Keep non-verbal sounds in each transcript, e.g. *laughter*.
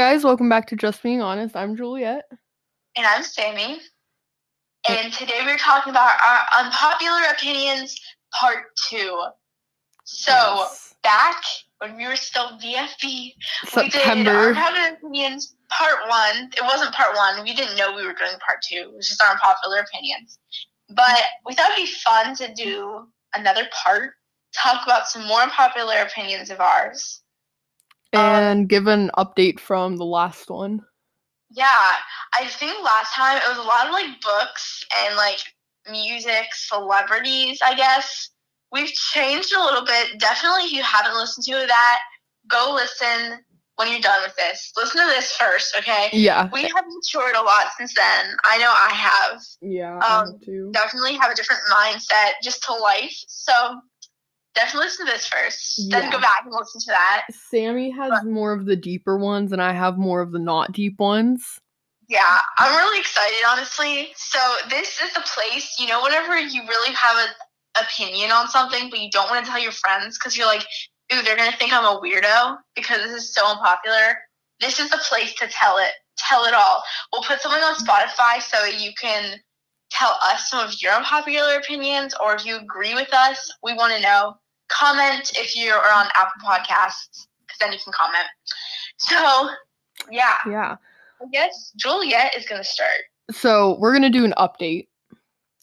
Guys, welcome back to Just Being Honest. I'm Juliet. And I'm Sammy. And today we're talking about our unpopular opinions part two. So Yes. back when we were still VFB, we did unpopular opinions part one. It wasn't part one. We didn't know we were doing part two. It was just our unpopular opinions. But we thought it'd be fun to do another part, talk about some more unpopular opinions of ours. Um, and give an update from the last one. Yeah, I think last time it was a lot of like books and like music, celebrities, I guess. We've changed a little bit. Definitely, if you haven't listened to that, go listen when you're done with this. Listen to this first, okay? Yeah. We have matured a lot since then. I know I have. Yeah, Um, too. Definitely have a different mindset just to life. So definitely listen to this first. Then go back and listen to that. Sammy has more of the deeper ones, and I have more of the not deep ones. Yeah, I'm really excited, honestly. So this is the place, you know, whenever you really have an opinion on something, but you don't want to tell your friends because you're like, ooh, they're gonna think I'm a weirdo because this is so unpopular. This is the place to tell it. Tell it all. We'll put something on Spotify so you can tell us some of your unpopular opinions, or if you agree with us, we want to know. Comment if you are on Apple Podcasts, because then you can comment. So, yeah. Yeah. I guess Juliet is gonna start. So we're gonna do an update.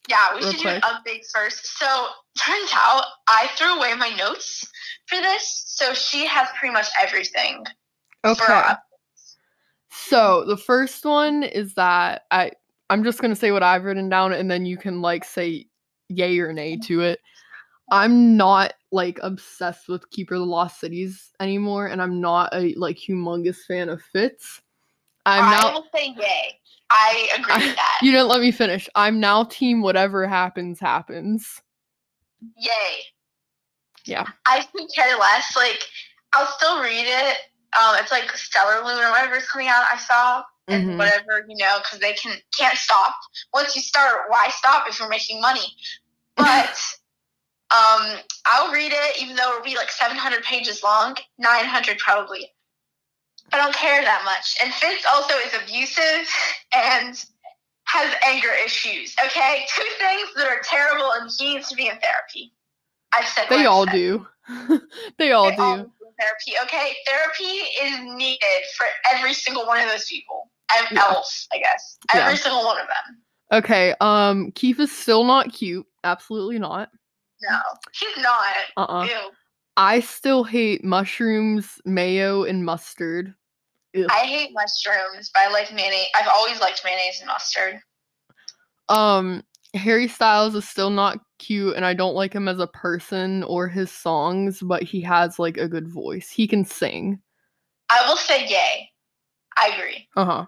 Yeah, we should do an update first. So turns out I threw away my notes for this, so she has pretty much everything. Okay. So the first one is that I I'm just gonna say what I've written down, and then you can like say yay or nay to it. I'm not like obsessed with Keeper of the Lost Cities anymore, and I'm not a like humongous fan of Fitz. I'm I now. say yay. I agree I- with that. You didn't let me finish. I'm now team whatever happens happens. Yay. Yeah. I could care less. Like I'll still read it. Um, it's like Stellarlune or whatever is coming out. I saw and Mhm. whatever you know because they can can't stop. Once you start, why stop if you're making money? But um, I'll read it even though it'll be like 700 pages long, 900 probably. I don't care that much. And Fitz also is abusive and has anger issues. Okay, *laughs* two things that are terrible, and he needs to be in therapy. I've said. They all said. do. *laughs* they all They do. all therapy. Okay, therapy is needed for every single one of those people. And Yeah. else, I guess. Yeah. Every single one of them. Okay. Um, Keefe is still not cute. Absolutely not. No, he's not. Uh. uh Ew. I still hate mushrooms, mayo, and mustard. Ew. I hate mushrooms, but I like mayonnaise. I've always liked mayonnaise and mustard. Um, Harry Styles is still not cute, and I don't like him as a person or his songs, but he has like a good voice. He can sing. I will say yay. I agree Uh huh.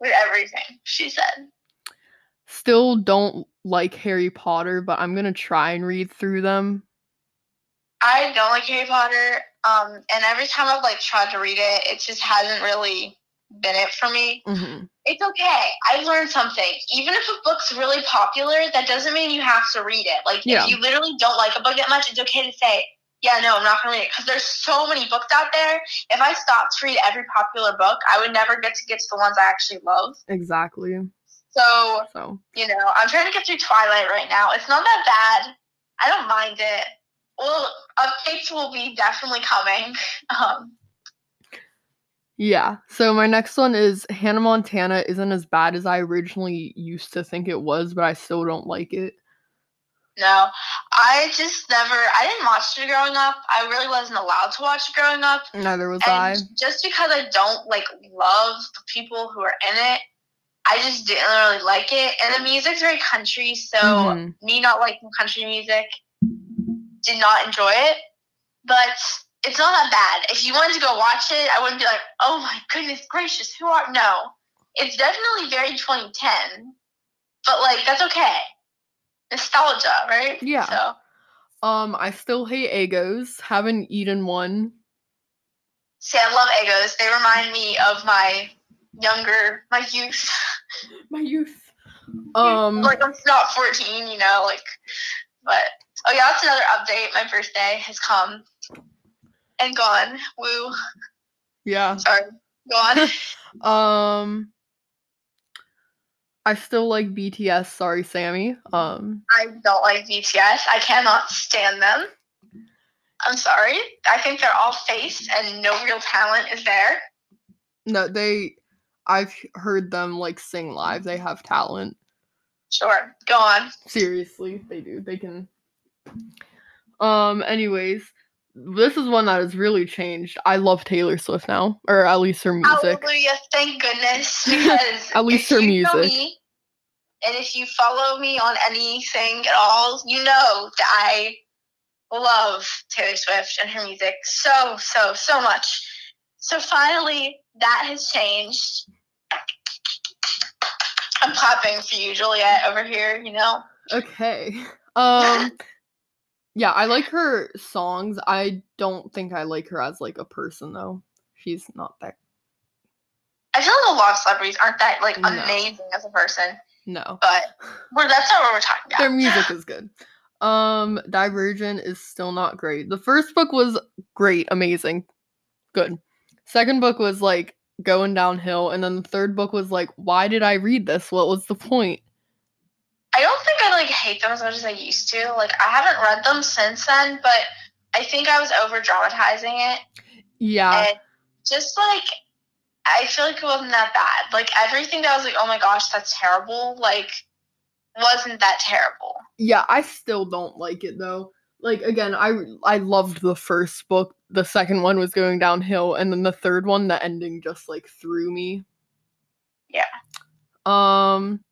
with everything she said. Still don't like Harry Potter, but I'm gonna try and read through them. I don't like Harry Potter. Um, and every time I've like tried to read it, it just hasn't really been it for me. hmm It's okay. I learned something. Even if a book's really popular, that doesn't mean you have to read it. Like, Yeah. if you literally don't like a book that much, it's okay to say, yeah, no, I'm not going to read it. Because there's so many books out there. If I stopped to read every popular book, I would never get to get to the ones I actually love. Exactly. So, So you know, I'm trying to get through Twilight right now. It's not that bad. I don't mind it. Well, updates will be definitely coming. *laughs* Um, yeah. So my next one is Hannah Montana isn't as bad as I originally used to think it was, but I still don't like it. No, I just never. I didn't watch it growing up. I really wasn't allowed to watch it growing up. Neither was I. Just because I don't like love the people who are in it, I just didn't really like it. And the music's very country, so Mhm. me not liking country music did not enjoy it. But it's not that bad. If you wanted to go watch it, I wouldn't be like, oh my goodness gracious, who are no. It's definitely very 2010, but like that's okay. Nostalgia, right? Yeah. So Um, I still hate Eggos. Haven't eaten one. see, I love Eggos. They remind me of my younger, my youth. *laughs* *laughs* My youth. Um, like I'm not 14, you know, like. But oh yeah, that's another update. My birthday has come and gone. Woo. yeah. Sorry. Gone. *laughs* um, I still like BTS. Sorry, Sammy. Um, I don't like BTS. I cannot stand them. I'm sorry. I think they're all face and no real talent is there. no, they. I've heard them like sing live. They have talent. Sure. Go on. Seriously, they do. They can. Um. Anyways, this is one that has really changed. I love Taylor Swift now, or at least her music. Hallelujah. Thank goodness. *laughs* Because At least her music. me, and if you follow me on anything at all, you know that I love Taylor Swift and her music so, so, so much. So finally, that has changed. I'm clapping for you, Juliet, over here, you know? Okay. Um. Yeah, I like her songs. I don't think I like her as like a person though. She's not that. I feel like a lot of celebrities aren't that like No. amazing as a person, No. but we're, that's not what we're talking about. Their music is good. Um, Divergent is still not great. The first book was great, amazing, good. Second book was like going downhill, and then the third book was like, why did I read this? What was the point? I don't think I like hate them as much as I used to. Like I haven't read them since then, but I think I was over dramatizing it Yeah, and just like I feel like it wasn't that bad. Like everything that I was like, oh my gosh, that's terrible. Like wasn't that terrible. yeah. I still don't like it though. Like again, I I loved the first book. The second one was going downhill, and then the third one, the ending just like threw me. Yeah. Um.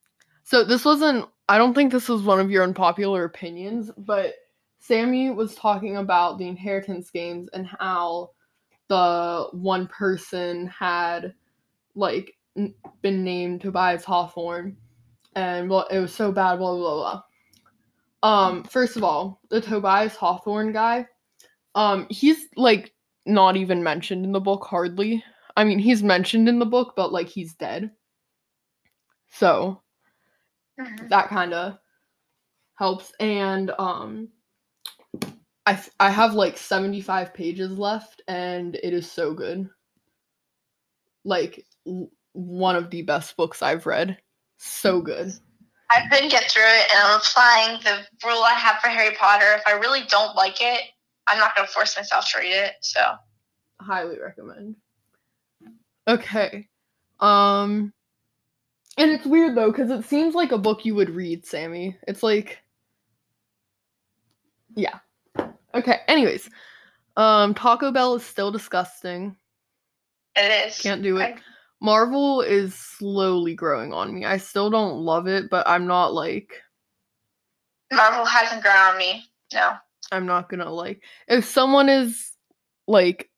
So this wasn't. I don't think this was one of your unpopular opinions, but Sammy was talking about the inheritance games and how the one person had like n- been named Tobias Hawthorne, and well, it was so bad. Blah blah blah. Um. First of all, the Tobias Hawthorne guy, um, he's like not even mentioned in the book hardly. I mean, he's mentioned in the book, but like he's dead. So Mhm. that kind of helps and um I I have like 75 pages left and it is so good like w- one of the best books i've read so good I couldn't get through it and I'm applying the rule I have for Harry Potter. If I really don't like it, I'm not gonna force myself to read it. So highly recommend okay um and it's weird though because it seems like a book you would read sammy it's like yeah okay anyways um taco bell is still disgusting it is. can't do it I- marvel is slowly growing on me i still don't love it but i'm not like Marvel hasn't grown on me. No. I'm not gonna like if someone is like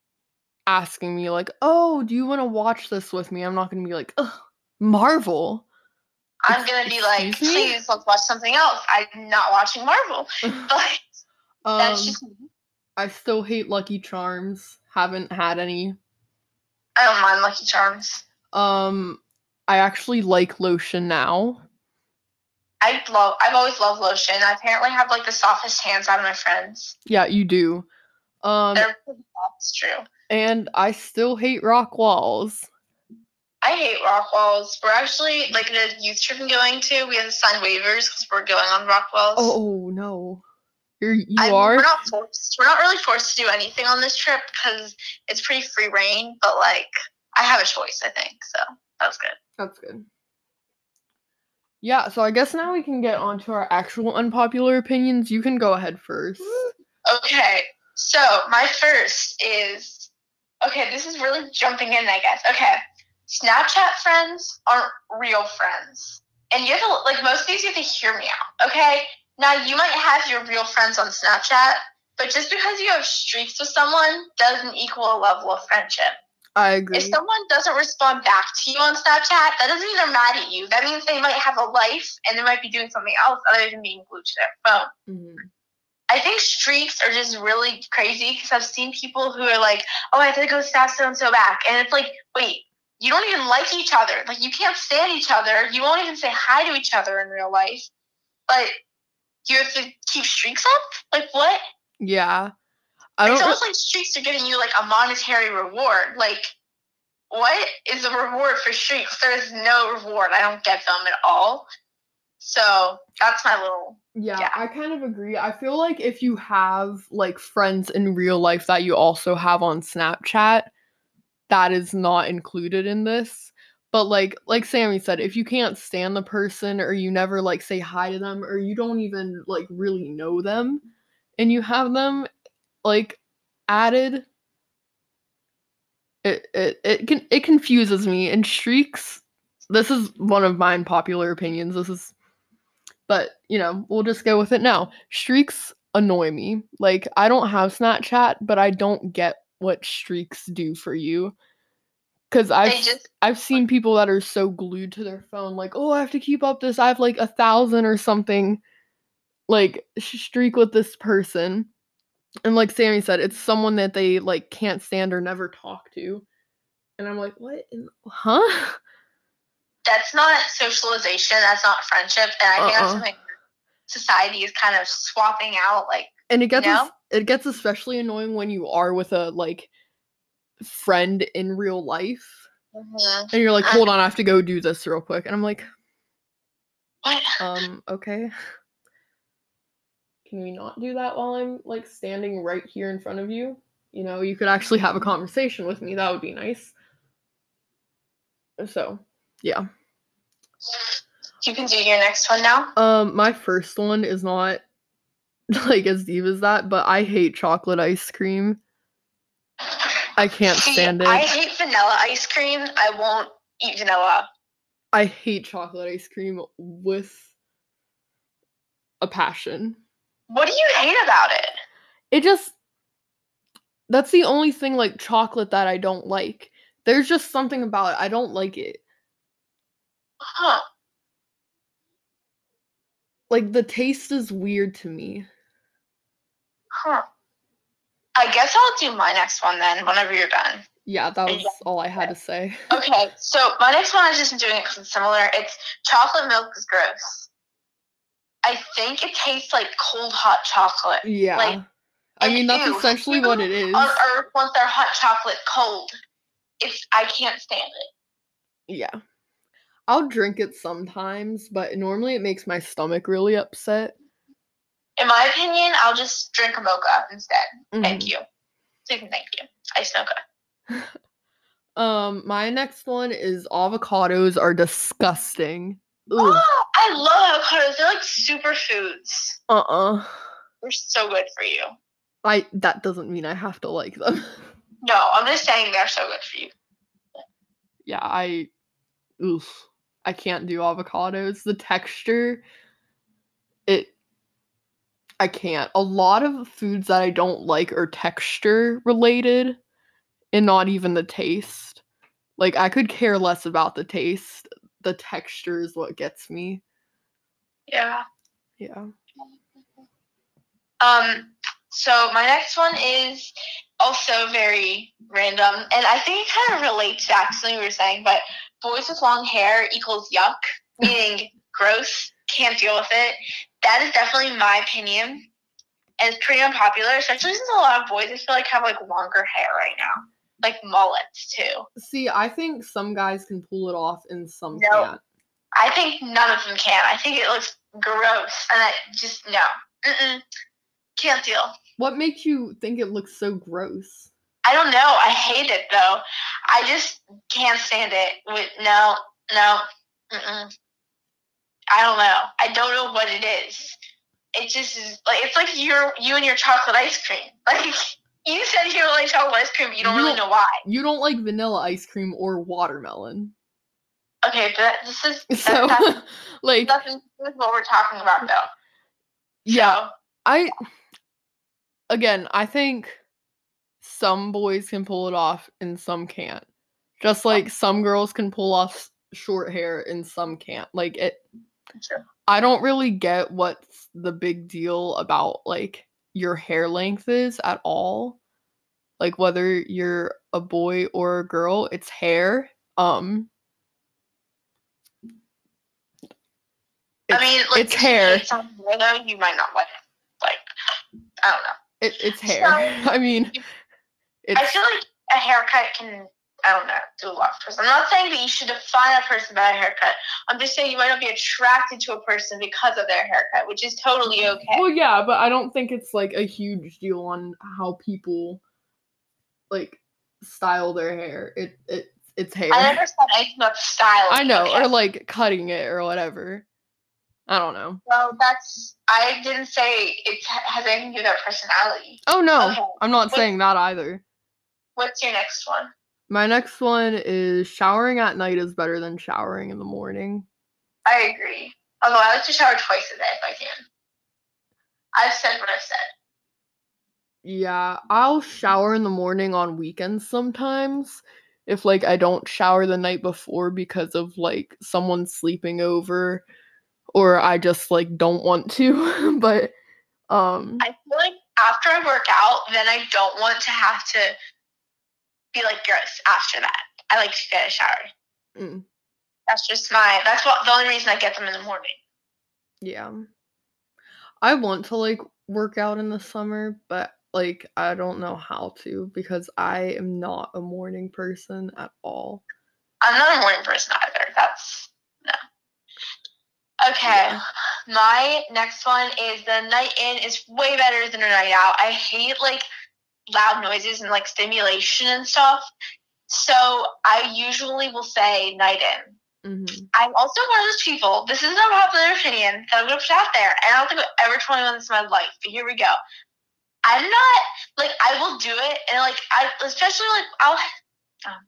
asking me like oh do you want to watch this with me i'm not gonna be like Ugh, marvel I'm gonna be like, me? please let's watch something else. I'm not watching Marvel. *laughs* But *laughs* um, that's just i still hate lucky charms haven't had any I don't mind Lucky Charms. um i actually like lotion now I love I've always loved lotion. I apparently have like the softest hands out of my friends. yeah you do um They're soft, it's true. and i still hate rock walls I hate rock walls. We're actually like in a youth trip I'm going to. We have to sign waivers because we're going on rock walls. oh no you're you I are We're not forced. We're not really forced to do anything on this trip because it's pretty free reign. But like, I have a choice. I think so. That was good. That's good. Yeah, so I guess now we can get on to our actual unpopular opinions. You can go ahead first. Okay, so my first is okay. This is really jumping in, I guess. Okay, Snapchat friends aren't real friends, and you have to like most of these. You have to hear me out. Okay, now you might have your real friends on Snapchat, but just because you have streaks with someone doesn't equal a level of friendship. I agree. If someone doesn't respond back to you on Snapchat, that doesn't mean they're mad at you. That means they might have a life and they might be doing something else other than being glued to their phone. Mhm. I think streaks are just really crazy because I've seen people who are like, "Oh, I have to go stab so and so back," and it's like, wait, you don't even like each other. Like you can't stand each other. You won't even say hi to each other in real life, but you have to keep streaks up. Like what? Yeah. I It's almost like streaks are giving you like a monetary reward. Like what is the reward for streaks? There's no reward. I don't get them at all. So that's my little Yeah, Yeah. I kind of agree. I feel like if you have like friends in real life that you also have on Snapchat, that is not included in this. But like like Sammy said, if you can't stand the person or you never like say hi to them or you don't even like really know them and you have them like added it it it can it confuses me and streaks this is one of mine popular opinions. This is but you know, we'll just go with it now. Streaks annoy me. Like I don't have Snapchat, but I don't get what streaks do for you. Cause I've just I've seen people that are so glued to their phone, like, oh, I have to keep up this. I have like a thousand or something, like streak with this person. And like Sammy said, it's someone that they like can't stand or never talk to. And I'm like, what? in- Huh? that's not socialization. That's not friendship. And I think Uh-uh. that's something society is kind of swapping out. Like, And it gets know? es- it gets especially annoying when you are with a like friend in real life and you're like, Uh. hold on, I have to go do this real quick. And I'm like, what? um, okay. Can we not do that while I'm like standing right here in front of you? You know, you could actually have a conversation with me. That would be nice. So, yeah. You can do your next one now. Um, my first one is not *laughs* like as deep as that, but I hate chocolate ice cream. I can't See, stand it. I hate vanilla ice cream. I won't eat vanilla. I hate chocolate ice cream with a passion. What do you hate about it? It just that's the only thing like chocolate that I don't like. There's just something about it. I don't like it. Huh. Like the taste is weird to me. Huh. I guess I'll do my next one then whenever you're done. Yeah, that was all I had to say. Okay, so my next one I just been doing it because it's similar. It's chocolate milk is gross. I think it tastes like cold hot chocolate. Yeah. Like, I mean that's ew, essentially what it is. On Earth, wants their hot chocolate cold, it's I can't stand it. Yeah. I'll drink it sometimes, but normally it makes my stomach really upset. In my opinion, I'll just drink a mocha instead. Mhm. Thank you. Thank you. Ice mocha. Um, my next one is avocados are disgusting. Ugh. *gasps* Oh, I. Superfoods. Uh-uh. They're so good for you. I that doesn't mean I have to like them. *laughs* No, I'm just saying they're so good for you. yeah, I oof. I can't do avocados. The texture it I can't. A lot of foods that I don't like are texture related and not even the taste. Like I could care less about the taste. The texture is what gets me. Yeah. Yeah. Um, so my next one is also very random, and I think it kind of relates to something we were saying, but boys with long hair equals yuck, *laughs* meaning gross, can't deal with it. That is definitely my opinion. And it's pretty unpopular, especially since a lot of boys I feel like have like longer hair right now. Like mullets too. See, I think some guys can pull it off and some No. can't. I think none of them can. I think it looks gross, and I just no, Mm-mm. can't deal. What makes you think it looks so gross? I don't know. I hate it though. I just can't stand it. With no, no, mm-mm. I don't know. I don't know what it is. It just is like it's like you're you and your chocolate ice cream. *laughs* Like you said you don't like chocolate ice cream, but you don't You really don't- know why. You don't like vanilla ice cream or watermelon. Okay, but this is that, So, that's *laughs* like, nothing with what we're talking about though. yeah, So, I again, I think some boys can pull it off and some can't. Just like some girls can pull off short hair and some can't. Like it Sure. I don't really get what's the big deal about like your hair length is at all. Like whether you're a boy or a girl, it's hair. Um I mean, like it's hair. hate something hair, though, you might not like. Like, I don't know. It, it's hair. So- *laughs* I mean, it's I feel like a haircut can I don't know, do a lot for person. I'm not saying that you should define a person by a haircut. I'm just saying you might not be attracted to a person because of their haircut, which is totally mm, okay. Well, yeah, but I don't think it's like a huge deal on how people like style their hair. It it it's hair. I never said anything about style. I know, okay? or like cutting it or whatever. I don't know. Well, that's. I didn't say it has anything to do with their personality. Oh no, Okay, I'm not what- saying that either. What's your next one? My next one is showering at night is better than showering in the morning. I agree. Although I like to shower twice a day if I can. I've said what I've said. Yeah, I'll shower in the morning on weekends sometimes if like I don't shower the night before because of like someone sleeping over or I just like don't want to. *laughs* but um I feel like after I work out, then I don't want to have to be like gross after that. I like to get a shower. mm, That's just my. That's what the only reason I get them in the morning. yeah. I want to like work out in the summer, but like I don't know how to because I am not a morning person at all. I'm not a morning person either. That's. Okay. My next one is the night in is way better than a night out. I hate like loud noises and like stimulation and stuff. So I usually will say night in. hmm I'm also one of those people, this is a popular opinion that I'm going to put out there, and I don't think I've ever told anyone this in my life, but here we go. I'm not, like, I will do it, and, like, I, especially, like, I'll, um,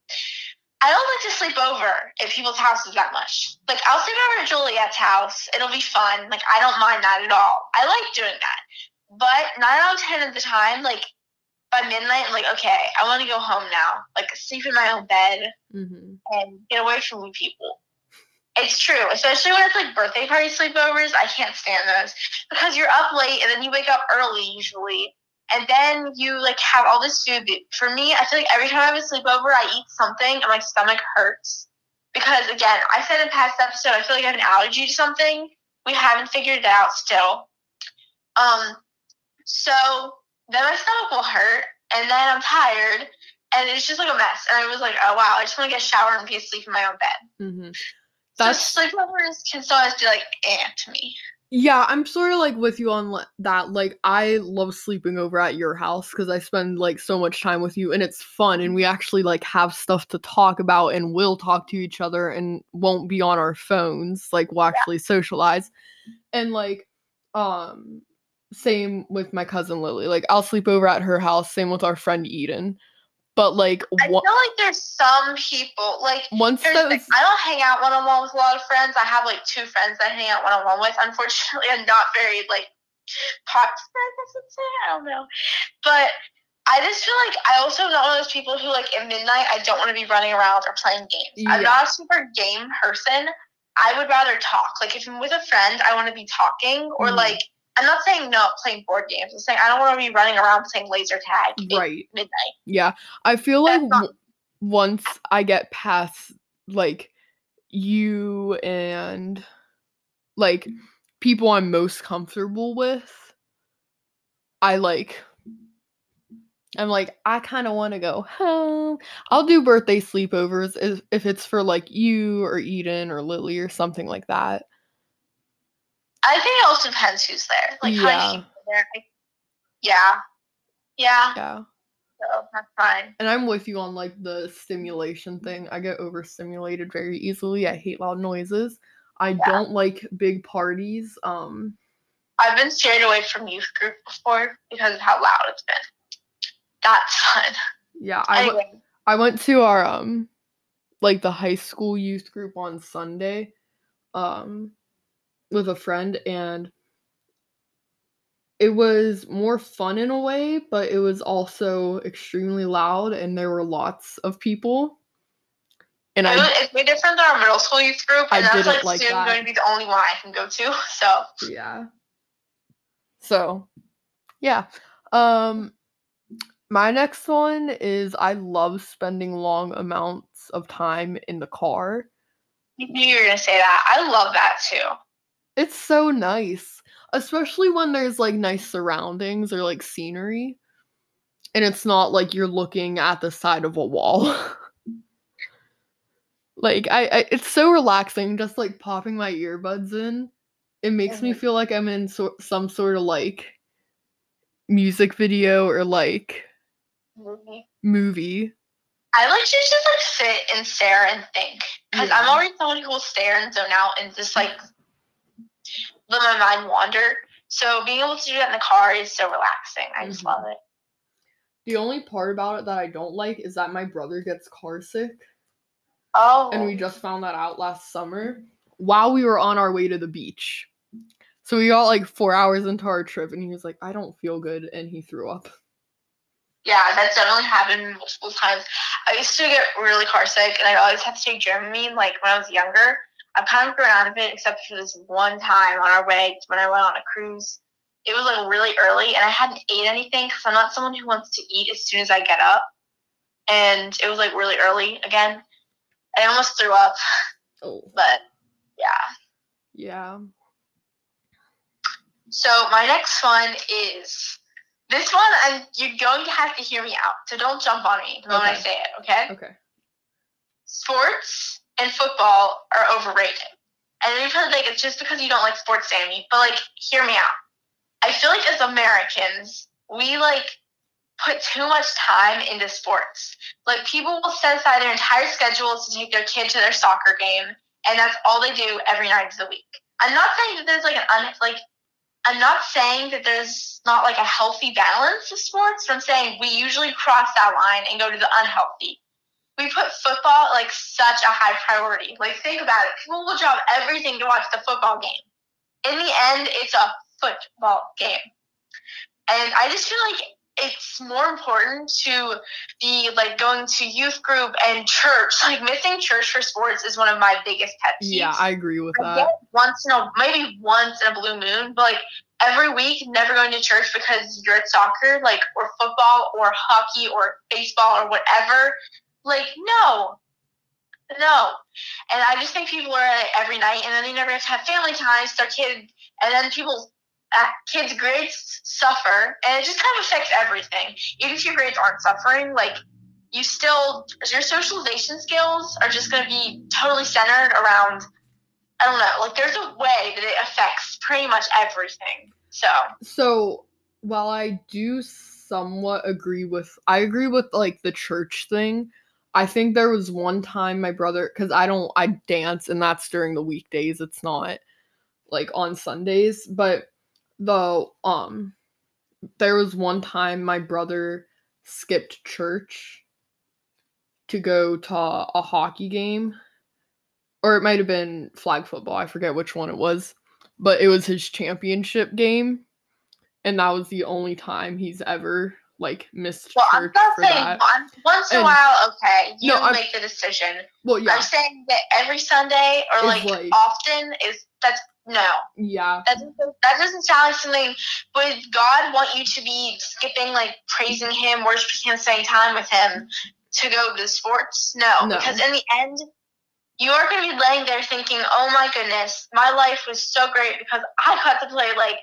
I don't like to sleep over at people's houses that much. Like, I'll sleep over at Juliet's house. It'll be fun. Like, I don't mind that at all. I like doing that. But nine out of ten of the time, like, by midnight, I'm like, okay, I want to go home now. Like, sleep in my own bed hmm and get away from people. It's true, especially when it's like birthday party sleepovers. I can't stand those because you're up late and then you wake up early usually, and then you like have all this food. For me, I feel like every time I have a sleepover, I eat something and my stomach hurts because again, I said in past episode, I feel like I have an allergy to something. We haven't figured it out still. Um, so then my stomach will hurt, and then I'm tired, and it's just like a mess. And I was like, oh wow, I just want to get a shower and be asleep in my own bed. Mm-hmm. That's... So sleepovers can sometimes be like eh to me. Yeah, I'm sort of like with you on that. Like, I love sleeping over at your house because I spend like so much time with you and it's fun and we actually like have stuff to talk about and we'll talk to each other and won't be on our phones. Like, we'll actually socialize. And like, um, same with my cousin Lily. Like, I'll sleep over at her house. Same with our friend Eden. But like, I feel like there's some people like once thing, I don't hang out one on one with a lot of friends. I have like two friends that I hang out one on one with. Unfortunately, I'm not very like popular, I I'd say. I don't know. But I just feel like I also am not one of those people who like at midnight I don't want to be running around or playing games. I'm not a super game person. I would rather talk. Like if I'm with a friend, I want to be talking or Mhm. like I'm not saying not playing board games. I'm saying I don't want to be running around playing laser tag at right. midnight. Yeah, I feel like not- once I get past like you and like people I'm most comfortable with, I like I'm like I kind of want to go home. I'll do birthday sleepovers if, if it's for like you or Eden or Lily or something like that. I think it also depends who's there. Like how Yeah. many people are there. Like, yeah. Yeah. Yeah. So that's fine. And I'm with you on like the stimulation thing. I get overstimulated very easily. I hate loud noises. I don't like big parties. Um I've been steered away from youth group before because of how loud it's been. That's *laughs* fun. yeah, I w- Anyway, I went to our um like the high school youth group on Sunday um with a friend and it was more fun in a way, but it was also extremely loud and there were lots of people. And I was- it's way different than our middle school youth group, I and that's didn't like, like soon that. going to be the only one I can go to. *laughs* So yeah so yeah um my next one is i love spending long amounts of time in the car you knew you were gonna say that. I love that too. It's so nice especially when there's like nice surroundings or like scenery and it's not like you're looking at the side of a wall *laughs* Like I, I it's so relaxing just like popping my earbuds in. It makes me Mhm. feel like I'm in so- some sort of like music video or like movie. movie. I like to just like sit and stare and think because I'm already someone who will stare and zone out and just like let my mind wander. So being able to do that in the car is so relaxing. I just Mhm. love it. The only part about it that I don't like is that my brother gets car sick, Oh, and we just found that out last summer while we were on our way to the beach. So we got like four hours into our trip, and he was like, "I don't feel good," and he threw up. yeah, that's definitely happened multiple times. I used to get really car sick, and I'd always have to take Dramamine. Like when I was younger, I've kind of grown out of it, except for this one time on our way when I went on a cruise. It was like really early, and I hadn't ate anything because I'm not someone who wants to eat as soon as I get up. And it was like really early again. I almost threw up, Oh, but yeah. yeah. So my next one is this one, and you're going to have to hear me out. So don't jump on me the moment I say it, okay? Okay. sports and football are overrated. And you probably think it's just because you don't like sports, Sammy. But like, hear me out. I feel like as Americans, we like put too much time into sports. Like people will set aside their entire schedules to take their kid to their soccer game, and that's all they do every night of the week. I'm not saying that there's like an un like I'm not saying that there's not like a healthy balance of sports, I'm saying we usually cross that line and go to the unhealthy we put football at, like such a high priority. Like think about it. People will drop everything to watch the football game. In the end, it's a football game. And I just feel like it's more important to be like going to youth group and church. *laughs* Like missing church for sports is one of my biggest pet peeves. Yeah, I agree with I that. once in a maybe once in a blue moon, but like every week, never going to church because you're at soccer, like or football or hockey or baseball or whatever. Like no, no. And I just think people are at it every night, and then they never have family time, their kid, and then people. Uh, kids' grades suffer, and it just kind of affects everything. Even if your grades aren't suffering, like you still your socialization skills are just going to be totally centered around I don't know. Like, there's a way that it affects pretty much everything. So, So while I do somewhat agree with, I agree with like the church thing. I think there was one time my brother, because I don't, I dance and that's during the weekdays. It's not like on Sundays. But the um, there was one time my brother skipped church to go to a hockey game, or it might have been flag football. I forget which one it was, but it was his championship game and that was the only time he's ever like missed well, I'm not for saying that. one, once in a while, okay, you No, make the decision. Well, yeah, I'm saying that every Sunday or like, like- often is that's no. yeah, That doesn't, that doesn't sound like something. Would God want you to be skipping, like praising Him, worshiping Him, spending time with Him to go to sports? No, No. because in the end, you are going to be laying there thinking, "Oh my goodness, my life was so great because I got to play like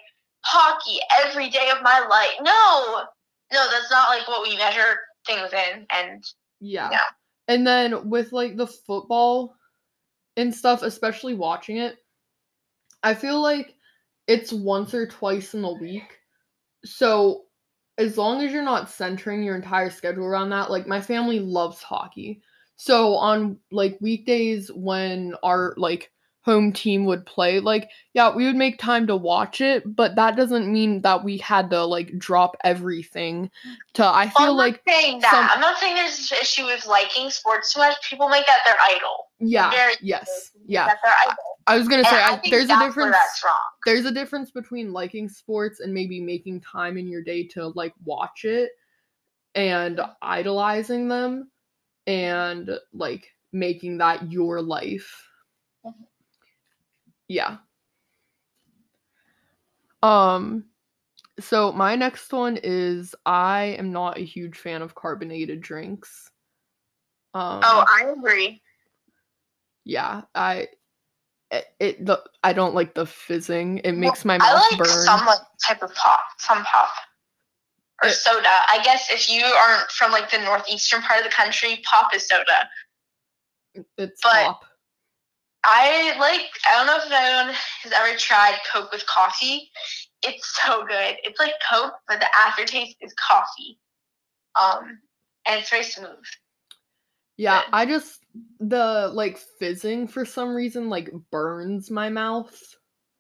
hockey every day of my life." No, no, that's not like what we measure things in. And yeah. Yeah. And then with like the football and stuff, especially watching it, I feel like it's once or twice in a week. So as long as you're not centering your entire schedule around that, like my family loves hockey. So on like weekdays when our like home team would play, like yeah, we would make time to watch it, but that doesn't mean that we had to like drop everything to I feel I'm like not saying that. some- I'm not saying there's an issue with liking sports too much. People make that their idol. yeah, yes. Yeah. idol. I was going to And say I I, think there's a difference That's wrong. there's a difference between liking sports and maybe making time in your day to like watch it and idolizing them and like making that your life. Mhm. Yeah. Um so my next one is I am not a huge fan of carbonated drinks. Um Oh, I agree. yeah, I it, it the I don't like the fizzing. It makes my mouth I like burn. some like type of pop, some pop or It- soda. I guess if you aren't from like the northeastern part of the country, pop is soda. It's But- top. I like. I don't know if anyone has ever tried Coke with coffee. It's so good. It's like Coke, but the aftertaste is coffee. Um, and it's very smooth. Yeah, good. I just the like fizzing for some reason like burns my mouth.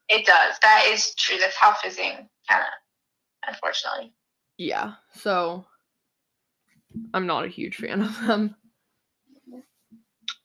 It does. That is true. That's how fizzing kind of, unfortunately. Yeah, so I'm not a huge fan of them.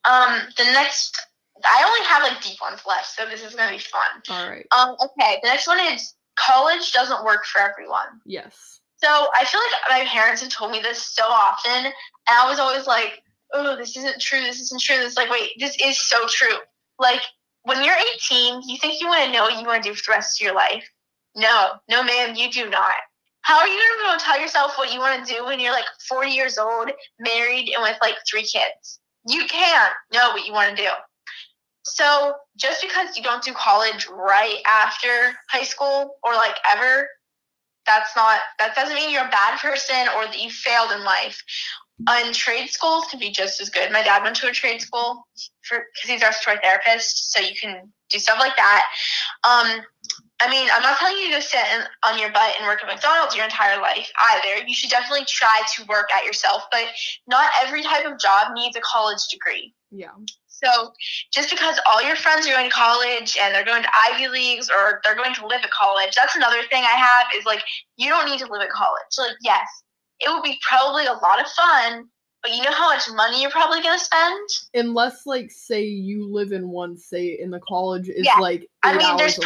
Um, the next, I only have like deep ones left, so this is gonna be fun. All right. Um, okay, the next one is college doesn't work for everyone. Yes. So I feel like my parents have told me this so often, and I was always like, "Oh, this isn't true. This isn't true." It's like, wait, this is so true. Like when you're 18, you think you want to know what you want to do for the rest of your life. No, no, ma'am, you do not. How are you going to be able to tell yourself what you want to do when you're like 40 years old, married, and with like three kids? You can't know what you want to do. So just because you don't do college right after high school or like ever, that's not that doesn't mean you're a bad person or that you failed in life. And trade schools can be just as good. My dad went to a trade school for because he's a respiratory therapist, so you can do stuff like that. Um, I mean, I'm not telling you to sit in, on your butt and work at McDonald's your entire life either. You should definitely try to work at yourself, but not every type of job needs a college degree. Yeah. So just because all your friends are going to college and they're going to Ivy Leagues or they're going to live at college, that's another thing I have is like you don't need to live at college. Like yes, it would be probably a lot of fun, but you know how much money you're probably going to spend? Unless like say you live in one state and the college is Yeah, like I mean, there's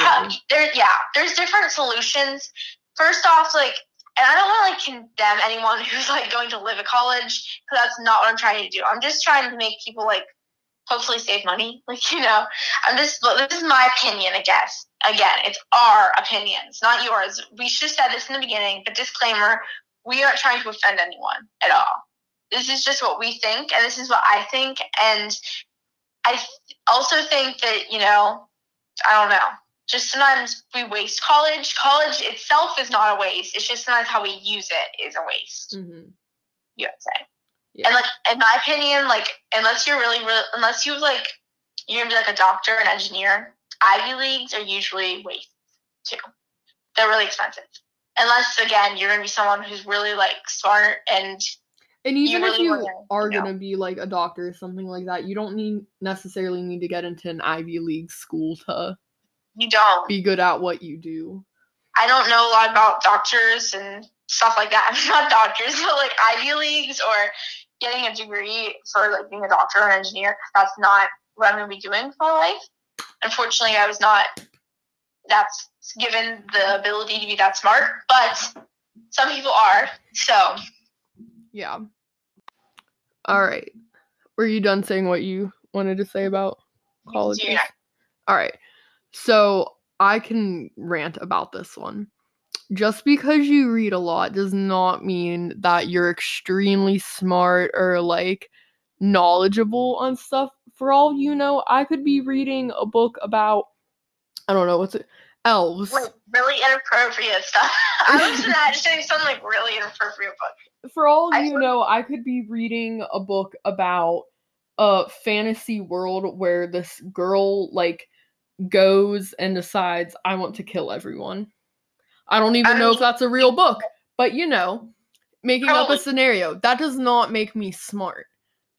there yeah, there's different solutions. First off, like and I don't want to like condemn anyone *laughs* who's like going to live at college because that's not what I'm trying to do. I'm just trying to make people like hopefully save money. *laughs* Like you know, I'm just this is my opinion, I guess. Again, it's our opinions, not yours. We should have said this in the beginning, but disclaimer: we aren't trying to offend anyone at all. This is just what we think, and this is what I think, and I also think that you know, I don't know just sometimes we waste college. College itself is not a waste. It's just sometimes how we use it is a waste. Mhm. You would say. Yeah. And like in my opinion, like unless you're really, really unless you like you're gonna be like a doctor, an engineer, Ivy leagues are usually wastes too. They're really expensive. Unless again you're gonna be someone who's really like smart and And even if really you wanna, are you know. gonna be like a doctor or something like that, you don't need necessarily need to get into an Ivy League school to you don't. be good at what you do. I don't know a lot about doctors and stuff like that. *laughs* I'm not doctors, but like Ivy Leagues or getting a degree for like being a doctor or an engineer. That's not what I'm going to be doing for my life. Unfortunately, I was not. That's given the ability to be that smart, but some people are. So Yeah. All right. Were you done saying what you wanted to say about colleges? you're All right. So I can rant about this one. Just because you read a lot does not mean that you're extremely smart or like knowledgeable on stuff. For all you know, I could be reading a book about I don't know what's it elves. like really inappropriate stuff. *laughs* I was *laughs* imagining some like really inappropriate book. for all I you know, I could be reading a book about a fantasy world where this girl like goes and decides I want to kill everyone. I don't even I know if that's a real book, but you know, making up a scenario, that does not make me smart.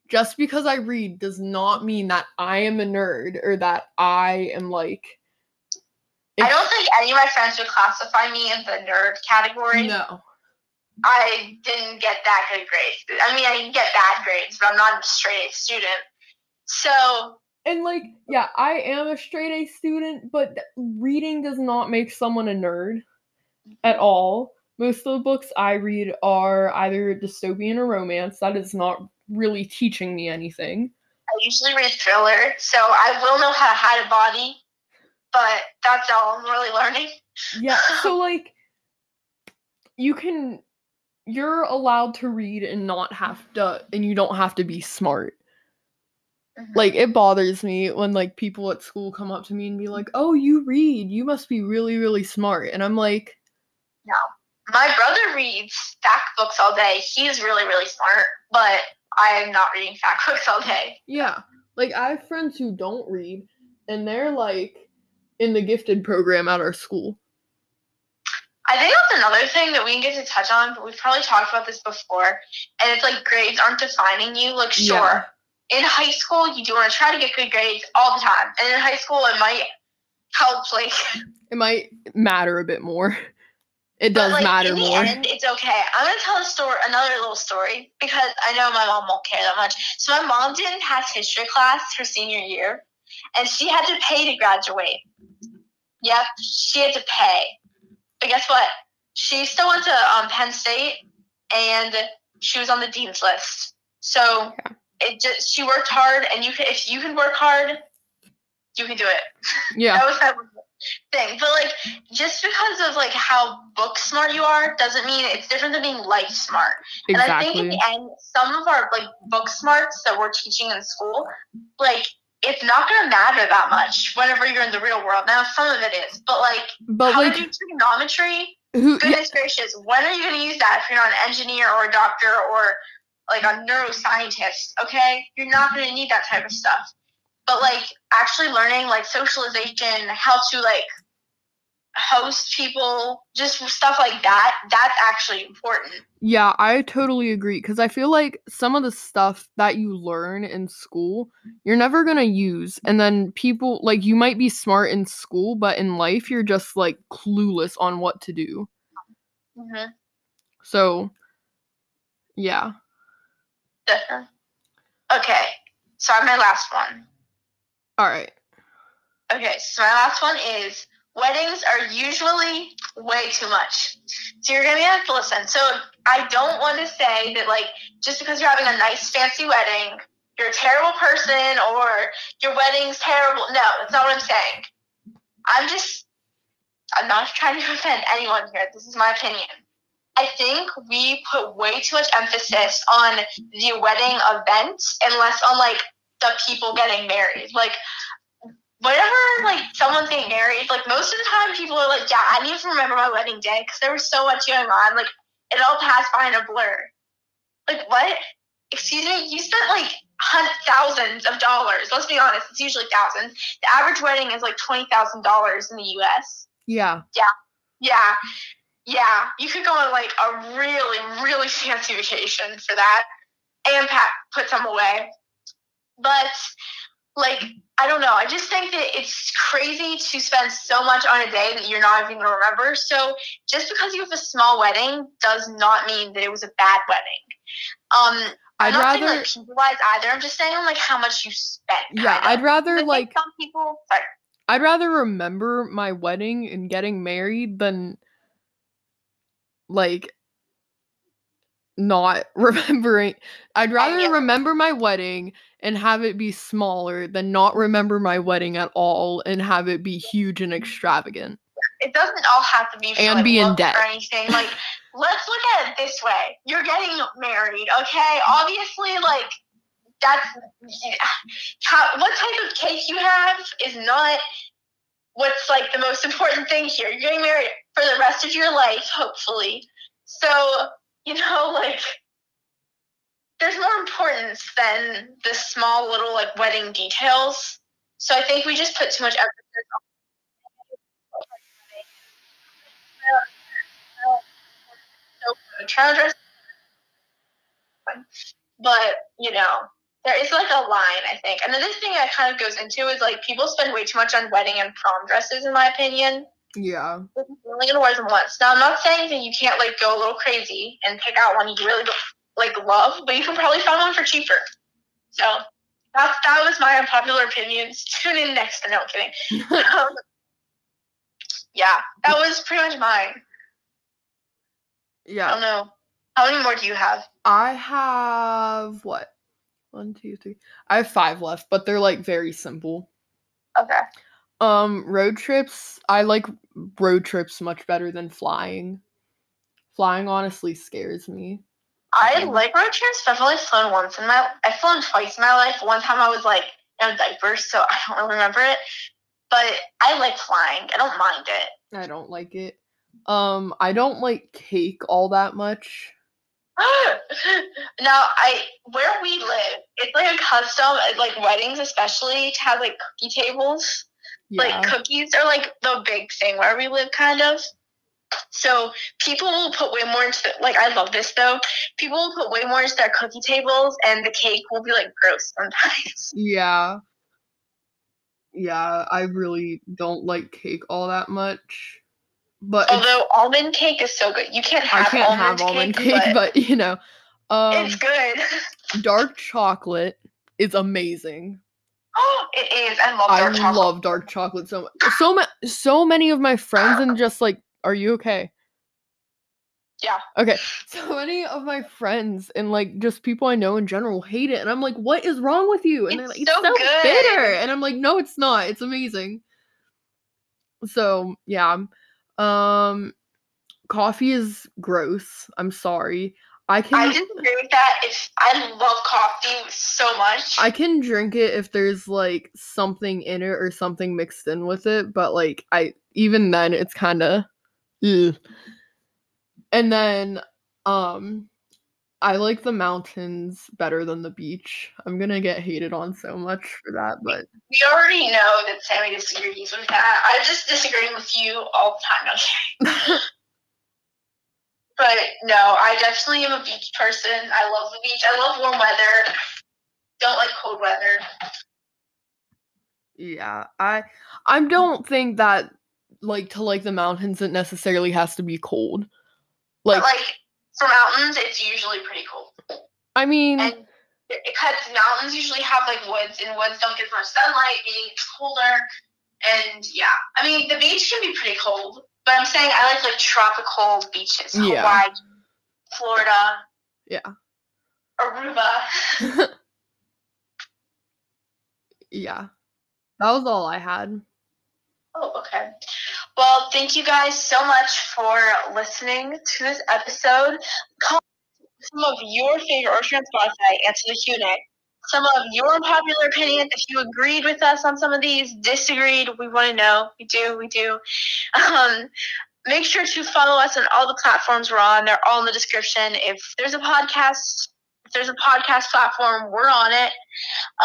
Just because I read does not mean that I am a nerd or that I am like I don't think any of my friends would classify me in the nerd category. no. I didn't get that good grades. I mean, I didn't get bad grades, but I'm not a straight A student. So, And like, yeah, I am a straight A student, but reading does not make someone a nerd at all. Most of the books I read are either dystopian or romance. That is not really teaching me anything. I usually read thriller, so I will know how to hide a body, but that's all I'm really learning. Yeah, *laughs* so like, you can, you're allowed to read and not have to, and you don't have to be smart. Mhm. Like, it bothers me when like people at school come up to me and be like, oh, you read, you must be really, really smart. And I'm like, My brother reads fact books all day. He's really, really smart, but I am not reading *laughs* fact books all day. Yeah. Like I have friends who don't read and they're like in the gifted program at our school. I think that's another thing that we can get to touch on, but we've probably talked about this before. And it's like grades aren't defining you. Like, sure, Yeah. in high school, you do want to try to get good grades all the time. And in high school, it might help, like, *laughs* It might matter a bit more. *laughs* It but does like matter in the more. end, it's okay. I'm gonna tell a story, another little story, because I know my mom won't care that much. So my mom didn't pass history class her senior year, and she had to pay to graduate. Yep, she had to pay. But guess what? She still went to um, Penn State, and she was on the dean's list. So Yeah. it just she worked hard, and you can if you can work hard, you can do it. Yeah. *laughs* That was that thing. But like just because of like how book smart you are doesn't mean it's different than being life smart. Exactly. And I think in the end, some of our like book smarts that we're teaching in school, like it's not gonna matter that much whenever you're in the real world. Now some of it is, but like But how like to do trigonometry, who yeah, goodness gracious, when are you gonna use that if you're not an engineer or a doctor or like a neuroscientist? Okay, you're not gonna need that type of stuff. But like actually learning like socialization, how to like host people, just stuff like that, that's actually important. Yeah, I totally agree because I feel like some of the stuff that you learn in school, you're never going to use. And then people, like, you might be smart in school, but in life, you're just like clueless on what to do. Mm-hmm. So, yeah. Okay, so I have my last one. All right. Okay, so my last one is weddings are usually way too much. So you're gonna have to listen. So I don't want to say that like just because you're having a nice fancy wedding, you're a terrible person or your wedding's terrible. No, that's not what I'm saying. I'm just I'm not trying to offend anyone here. This is my opinion. I think we put way too much emphasis on the wedding event and less on like the people getting married. Like whenever like someone's getting married, like most of the time people are like, yeah, I need to remember my wedding day because there was so much going on. Like it all passed by in a blur. Like what? Excuse me, you spent like hun- thousands of dollars. Let's be honest, it's usually thousands. The average wedding is like twenty thousand dollars in the U.S. Yeah. Yeah. Yeah, yeah, you could go on like a really, really fancy vacation for that, and pa- put some away. But like, I don't know. I just think that it's crazy to spend so much on a day that you're not even gonna remember. So just because you have a small wedding does not mean that it was a bad wedding. Um, I'm I'd not rather, saying like people wise either. I'm just saying like how much you spent. yeah. I'd rather like, some people. Sorry. I'd rather remember my wedding and getting married than like not *laughs* remembering. I'd rather it. remember my wedding and have it be smaller than not remember my wedding at all and have it be huge and mm-hmm. extravagant. it doesn't all have to be for, And like, be in debt. or anything. Like, *laughs* let's look at it this way: you're getting married, okay? Obviously, like that's *sighs* how, what type of cake you have is not what's like the most *laughs* important thing here. You're getting married for the rest of your life, hopefully. So you know, *laughs* like. There's more importance than the small little like wedding details. So I think we just put too much to dress but you know there is like a line i think and another thing that kind of goes into is like people spend way too much on wedding and prom dresses in my opinion Yeah. only gonna wear them once now i'm not saying that you can't like go a little crazy and pick out one you really like love but you can probably find one for cheaper so that's that was my unpopular opinions *laughs* tune in next no I'm kidding *laughs* um, yeah that was pretty much mine Yeah. I don't know. How many more do you have? I have what? One, two, three. I have five left, but they're like very simple. Okay. Um, road trips. I like road trips much better than flying. Flying honestly scares me. I like road trips, but I've only flown once in my I've flown twice in my life. One time I was like in a diaper, so *laughs* I don't really remember it. But I like flying. I don't mind it. I don't like it. Um, I don't like cake all that much. *laughs* Now, I where we live, it's like a custom, like weddings especially, to have like cookie tables. Yeah. Like cookies are like the big thing where we live, kind of. So people will put way more into like I love this though. People will put way more into their cookie tables, and the cake will be like gross *laughs* sometimes. yeah. Yeah, I really don't like cake all that much. But Although almond cake is so good, you can't have. I can't almond, have almond cake, cake, but, but, you know. Um it's good. *laughs* dark chocolate is amazing. Oh, *gasps* it is. I love I dark chocolate. love dark chocolate so much. So ma- so many of my friends and just like, are you okay? Yeah. Okay. So many of my friends and like just people I know in general hate it, and I'm like, what is wrong with you? And they're It's like, it's so so good." bitter, and I'm like, no, it's not. It's amazing. So yeah, um, coffee is gross. I'm sorry. I can I disagree with that. If I love coffee so much. I can drink it if there's like something in it or something mixed in with it, but like I even then it's kind of and then um I like the mountains better than the beach. I'm going to get hated on so much for that, but we already know that Sammy disagrees with that. I'm just disagreeing with you all the time. Okay. *laughs* But no, I definitely am a beach person. I love the beach. I love warm weather. Don't like cold weather. yeah, I I don't think that like to like the mountains it necessarily has to be cold. Like, but like for mountains, it's usually pretty cold. I mean, And because mountains usually have like woods, and woods don't get much sunlight, meaning it's colder. And yeah, I mean the beach can be pretty cold, but I'm saying I like like tropical beaches, Yeah. Hawaii, Florida, yeah. Aruba. *laughs* yeah. That was all I had. Oh, okay. Well, thank you guys so much for listening to this episode. Comment some of your favorite Orchard on Spotify. Answer the Q&A. Some of your unpopular opinions. If you agreed with us on some of these, disagreed, we want to know. We do, we do. Um, make sure to follow us on all the platforms we're on. They're all in the description. If there's a podcast, if there's a podcast platform, we're on it.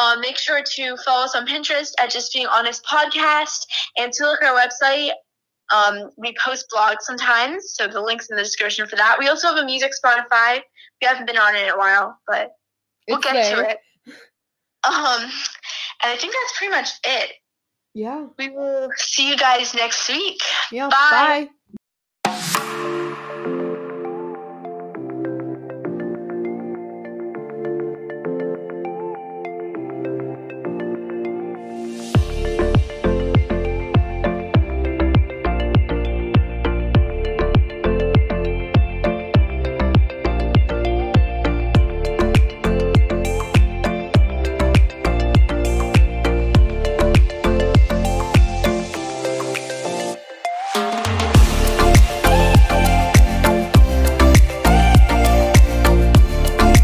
Um, make sure to follow us on Pinterest at Just Being Honest Podcast and to look at our website. Um, we post blogs sometimes, so the link's in the description for that. We also have a music Spotify. We haven't been on it in a while, but we'll It's get to it. Um, and I think that's pretty much it. Yeah. We will see you guys next week. Yeah. Bye. bye.